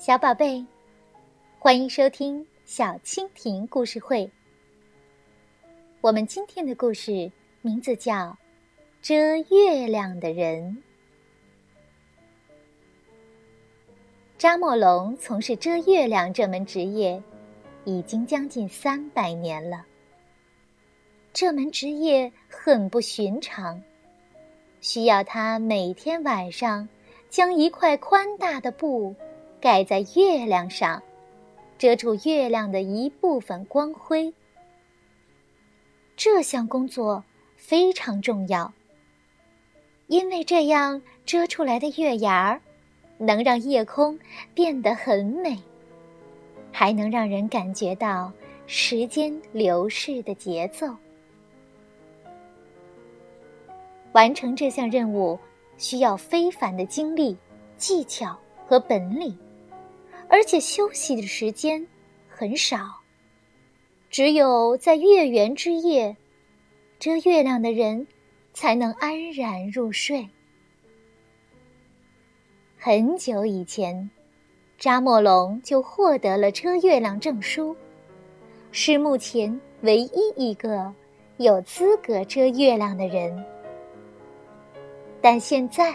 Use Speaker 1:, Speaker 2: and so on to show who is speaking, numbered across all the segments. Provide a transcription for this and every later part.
Speaker 1: 小宝贝，欢迎收听小蜻蜓故事会。我们今天的故事名字叫《遮月亮的人》。扎莫龙从事遮月亮这门职业已经将近三百年了。这门职业很不寻常，需要他每天晚上将一块宽大的布。盖在月亮上，遮住月亮的一部分光辉。这项工作非常重要，因为这样遮出来的月牙儿，能让夜空变得很美，还能让人感觉到时间流逝的节奏。完成这项任务需要非凡的精力、技巧和本领。而且休息的时间很少，只有在月圆之夜，遮月亮的人才能安然入睡。很久以前，扎莫龙就获得了遮月亮证书，是目前唯一一个有资格遮月亮的人。但现在，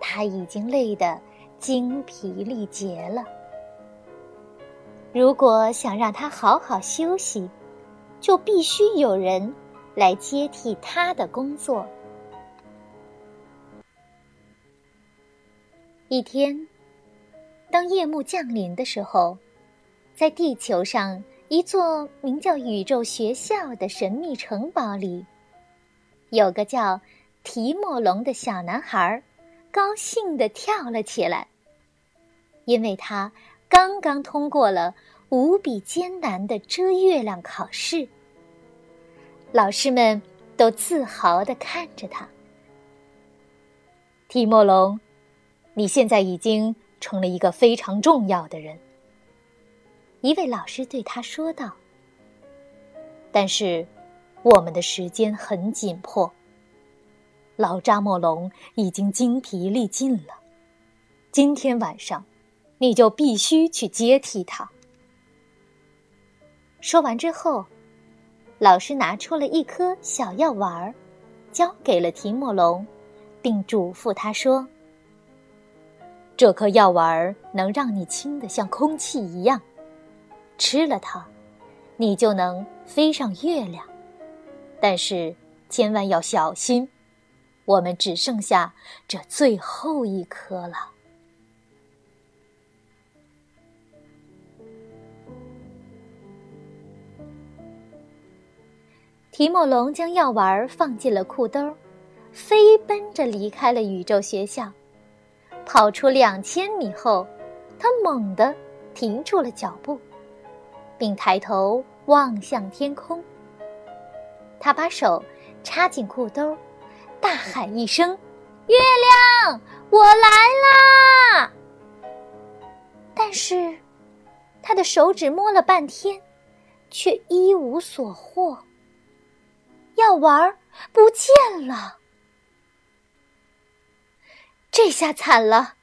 Speaker 1: 他已经累得。精疲力竭了。如果想让他好好休息，就必须有人来接替他的工作。一天，当夜幕降临的时候，在地球上一座名叫宇宙学校的神秘城堡里，有个叫提莫龙的小男孩，高兴地跳了起来。因为他刚刚通过了无比艰难的遮月亮考试，老师们都自豪的看着他。
Speaker 2: 提莫龙，你现在已经成了一个非常重要的人。
Speaker 1: 一位老师对他说道：“
Speaker 2: 但是，我们的时间很紧迫。老扎莫龙已经精疲力尽了，今天晚上。”你就必须去接替他。
Speaker 1: 说完之后，老师拿出了一颗小药丸儿，交给了提莫龙，并嘱咐他说：“
Speaker 2: 这颗药丸儿能让你轻的像空气一样，吃了它，你就能飞上月亮。但是千万要小心，我们只剩下这最后一颗了。”
Speaker 1: 提莫龙将药丸放进了裤兜，飞奔着离开了宇宙学校。跑出两千米后，他猛地停住了脚步，并抬头望向天空。他把手插进裤兜，大喊一声：“月亮，我来啦！”但是，他的手指摸了半天，却一无所获。药丸不见了，这下惨了！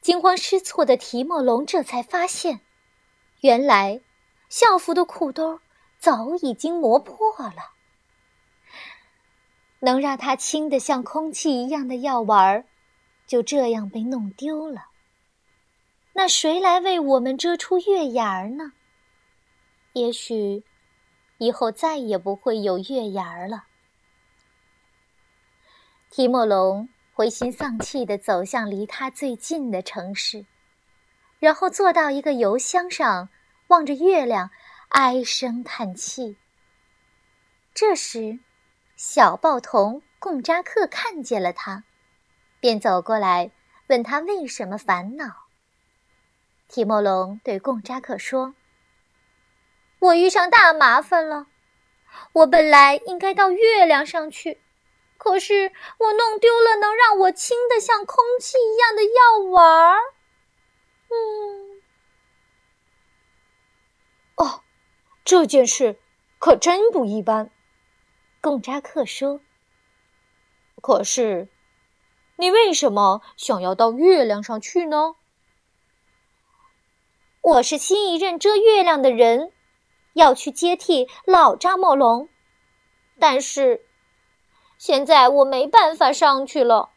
Speaker 1: 惊慌失措的提莫龙这才发现，原来校服的裤兜早已经磨破了。能让他轻的像空气一样的药丸儿，就这样被弄丢了。那谁来为我们遮出月牙儿呢？也许。以后再也不会有月牙儿了。提莫龙灰心丧气地走向离他最近的城市，然后坐到一个油箱上，望着月亮，唉声叹气。这时，小报童贡扎克看见了他，便走过来问他为什么烦恼。提莫龙对贡扎克说。我遇上大麻烦了，我本来应该到月亮上去，可是我弄丢了能让我轻的像空气一样的药丸儿。嗯，
Speaker 2: 哦，这件事可真不一般，
Speaker 1: 贡扎克说。
Speaker 2: 可是，你为什么想要到月亮上去呢？
Speaker 1: 我是新一任遮月亮的人，要去接替老扎莫龙，但是现在我没办法上去了。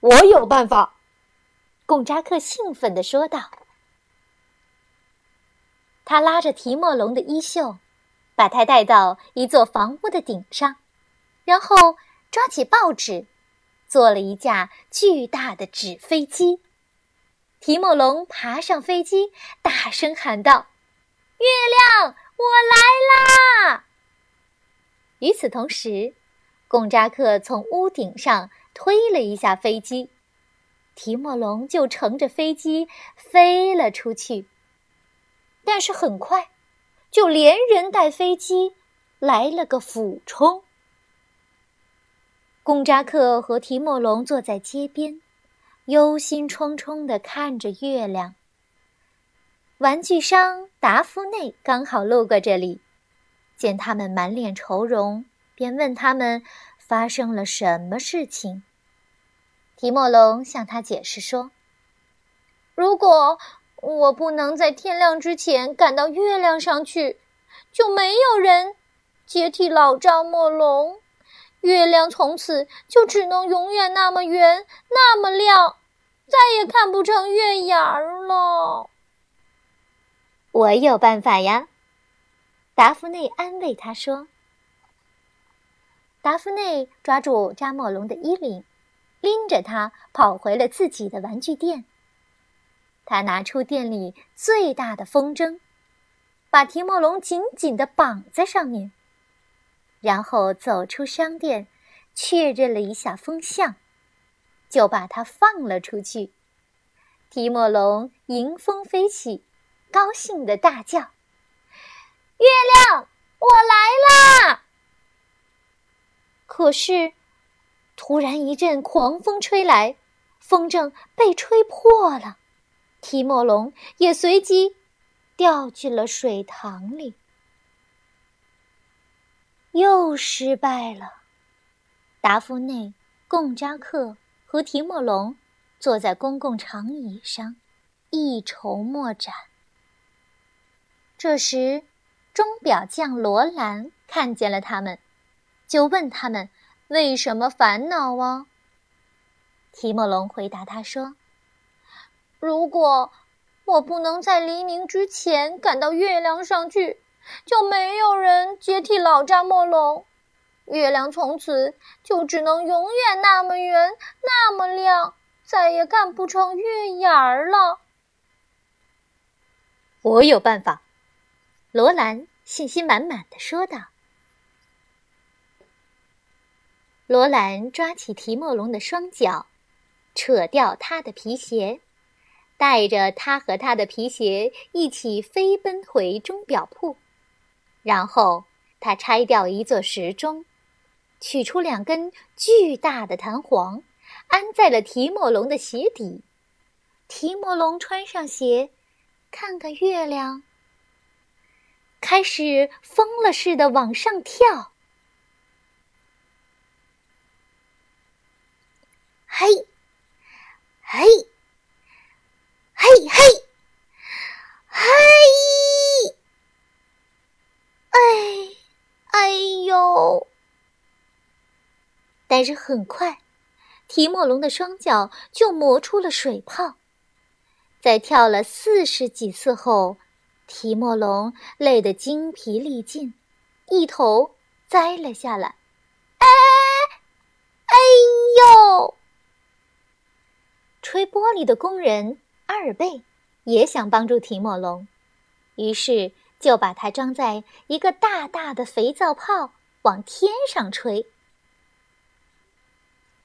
Speaker 2: 我有办法，
Speaker 1: 贡扎克兴奋地说道。他拉着提莫龙的衣袖，把他带到一座房屋的顶上，然后抓起报纸，做了一架巨大的纸飞机。提莫龙爬上飞机，大声喊道：“月亮，我来啦！”与此同时，贡扎克从屋顶上推了一下飞机，提莫龙就乘着飞机飞了出去。但是很快，就连人带飞机来了个俯冲。贡扎克和提莫龙坐在街边。忧心忡忡地看着月亮。玩具商达夫内刚好路过这里，见他们满脸愁容，便问他们发生了什么事情。提莫龙向他解释说：“如果我不能在天亮之前赶到月亮上去，就没有人接替老赵莫龙，月亮从此就只能永远那么圆，那么亮。”再也看不成月牙儿了。我有办法呀，达芙内安慰他说。达芙内抓住扎莫龙的衣领，拎着他跑回了自己的玩具店。他拿出店里最大的风筝，把提莫龙紧紧地绑在上面，然后走出商店，确认了一下风向。就把它放了出去，提莫龙迎风飞起，高兴的大叫：“月亮，我来啦！”可是，突然一阵狂风吹来，风筝被吹破了，提莫龙也随即掉进了水塘里，又失败了。达夫内、贡扎克。和提莫龙坐在公共长椅上，一筹莫展。这时，钟表匠罗兰看见了他们，就问他们为什么烦恼啊？提莫龙回答他说：“如果我不能在黎明之前赶到月亮上去，就没有人接替老扎莫龙。”月亮从此就只能永远那么圆，那么亮，再也看不成月牙儿了。
Speaker 2: 我有办法，
Speaker 1: 罗兰信心满满的说道。罗兰抓起提莫龙的双脚，扯掉他的皮鞋，带着他和他的皮鞋一起飞奔回钟表铺，然后他拆掉一座时钟。取出两根巨大的弹簧，安在了提莫龙的鞋底。提莫龙穿上鞋，看看月亮，开始疯了似的往上跳。嘿，嘿，嘿嘿，嘿！哎，哎呦！但是很快，提莫龙的双脚就磨出了水泡。在跳了四十几次后，提莫龙累得精疲力尽，一头栽了下来。哎，哎呦！吹玻璃的工人阿尔贝也想帮助提莫龙，于是就把它装在一个大大的肥皂泡，往天上吹。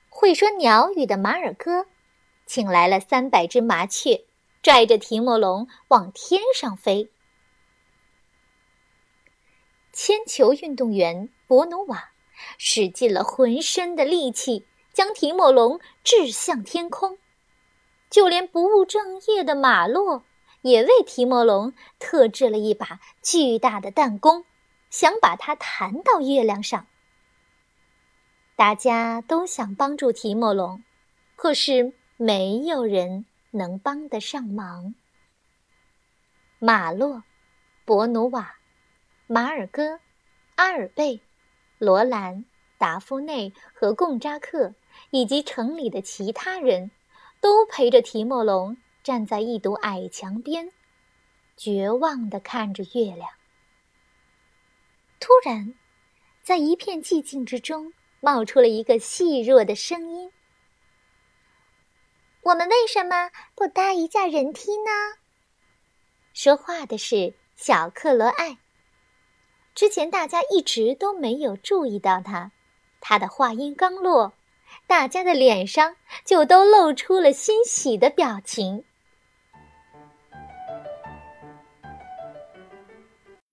Speaker 1: 会说鸟语的马尔哥，请来了三百只麻雀，拽着提莫龙往天上飞。铅球运动员博努瓦使尽了浑身的力气，将提莫龙掷向天空。就连不务正业的马洛，也为提莫龙特制了一把巨大的弹弓，想把它弹到月亮上。大家都想帮助提莫龙，可是没有人能帮得上忙。马洛、博努瓦、马尔戈、阿尔贝、罗兰、达夫内和贡扎克，以及城里的其他人，都陪着提莫龙站在一堵矮墙边，绝望地看着月亮。突然，在一片寂静之中，冒出了一个细弱的声音：“
Speaker 3: 我们为什么不搭一架人梯呢？”
Speaker 1: 说话的是小克罗艾。之前大家一直都没有注意到他，他的话音刚落，大家的脸上就都露出了欣喜的表情。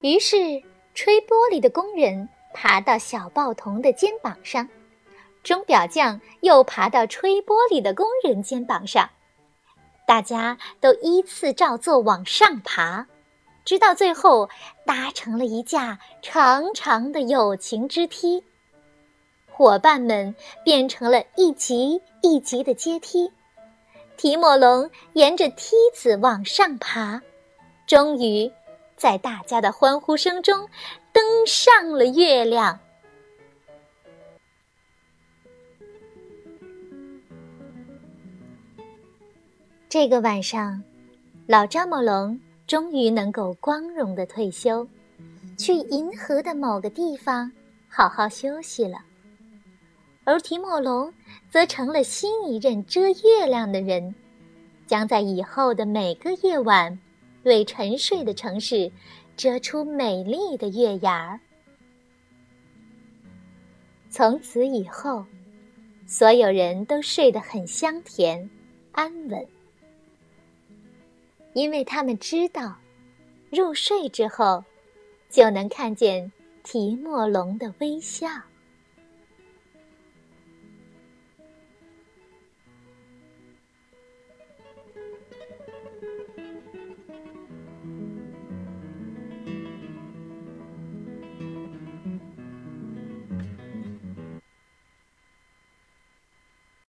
Speaker 1: 于是。吹玻璃的工人爬到小报童的肩膀上，钟表匠又爬到吹玻璃的工人肩膀上，大家都依次照做往上爬，直到最后搭成了一架长长的友情之梯。伙伴们变成了一级一级的阶梯，提莫龙沿着梯子往上爬，终于。在大家的欢呼声中，登上了月亮。这个晚上，老扎莫龙终于能够光荣的退休，去银河的某个地方好好休息了。而提莫龙则成了新一任遮月亮的人，将在以后的每个夜晚。为沉睡的城市遮出美丽的月牙儿。从此以后，所有人都睡得很香甜、安稳，因为他们知道，入睡之后就能看见提莫龙的微笑。